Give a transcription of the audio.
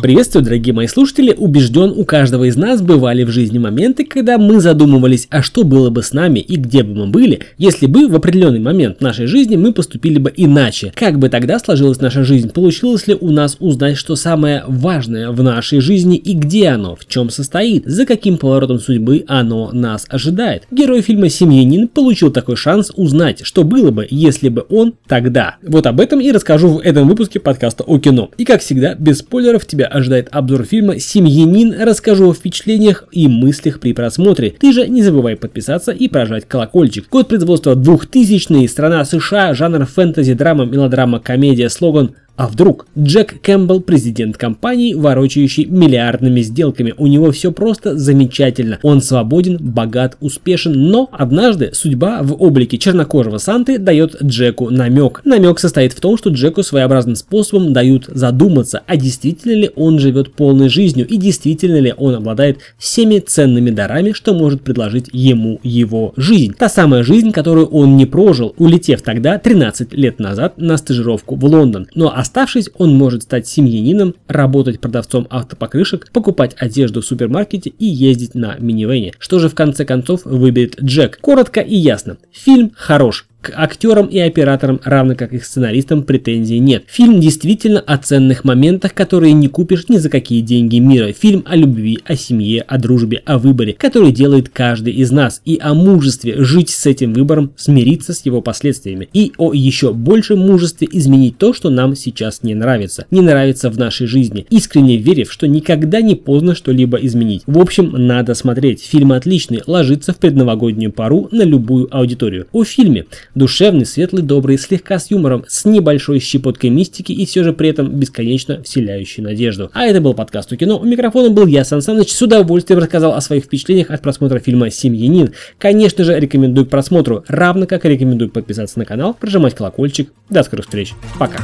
Приветствую, дорогие мои слушатели. Убежден, у каждого из нас бывали в жизни моменты, когда мы задумывались, а что было бы с нами и где бы мы были, если бы в определенный момент нашей жизни мы поступили бы иначе. Как бы тогда сложилась наша жизнь? Получилось ли у нас узнать, что самое важное в нашей жизни и где оно, в чем состоит, за каким поворотом судьбы оно нас ожидает? Герой фильма «Семьянин» получил такой шанс узнать, что было бы, если бы он тогда. Вот об этом и расскажу в этом выпуске подкаста о кино. И как всегда, без спойлеров тебя ожидает обзор фильма «Семьянин». Расскажу о впечатлениях и мыслях при просмотре. Ты же не забывай подписаться и прожать колокольчик. Год производства 2000 страна США, жанр фэнтези, драма, мелодрама, комедия, слоган а вдруг? Джек Кэмпбелл, президент компании, ворочающий миллиардными сделками. У него все просто замечательно. Он свободен, богат, успешен, но однажды судьба в облике чернокожего Санты дает Джеку намек. Намек состоит в том, что Джеку своеобразным способом дают задуматься, а действительно ли он живет полной жизнью и действительно ли он обладает всеми ценными дарами, что может предложить ему его жизнь. Та самая жизнь, которую он не прожил, улетев тогда 13 лет назад на стажировку в Лондон. Но Оставшись, он может стать семьянином, работать продавцом автопокрышек, покупать одежду в супермаркете и ездить на минивене. Что же в конце концов выберет Джек? Коротко и ясно. Фильм хорош, к актерам и операторам, равно как и сценаристам, претензий нет. Фильм действительно о ценных моментах, которые не купишь ни за какие деньги мира. Фильм о любви, о семье, о дружбе, о выборе, который делает каждый из нас. И о мужестве жить с этим выбором, смириться с его последствиями. И о еще большем мужестве изменить то, что нам сейчас не нравится. Не нравится в нашей жизни. Искренне верив, что никогда не поздно что-либо изменить. В общем, надо смотреть. Фильм отличный, ложится в предновогоднюю пару на любую аудиторию. О фильме Душевный, светлый, добрый, слегка с юмором, с небольшой щепоткой мистики и все же при этом бесконечно вселяющий надежду. А это был подкаст у кино. У микрофона был я, Сан Саныч, с удовольствием рассказал о своих впечатлениях от просмотра фильма «Семьянин». Конечно же, рекомендую к просмотру, равно как и рекомендую подписаться на канал, прожимать колокольчик. До скорых встреч. Пока.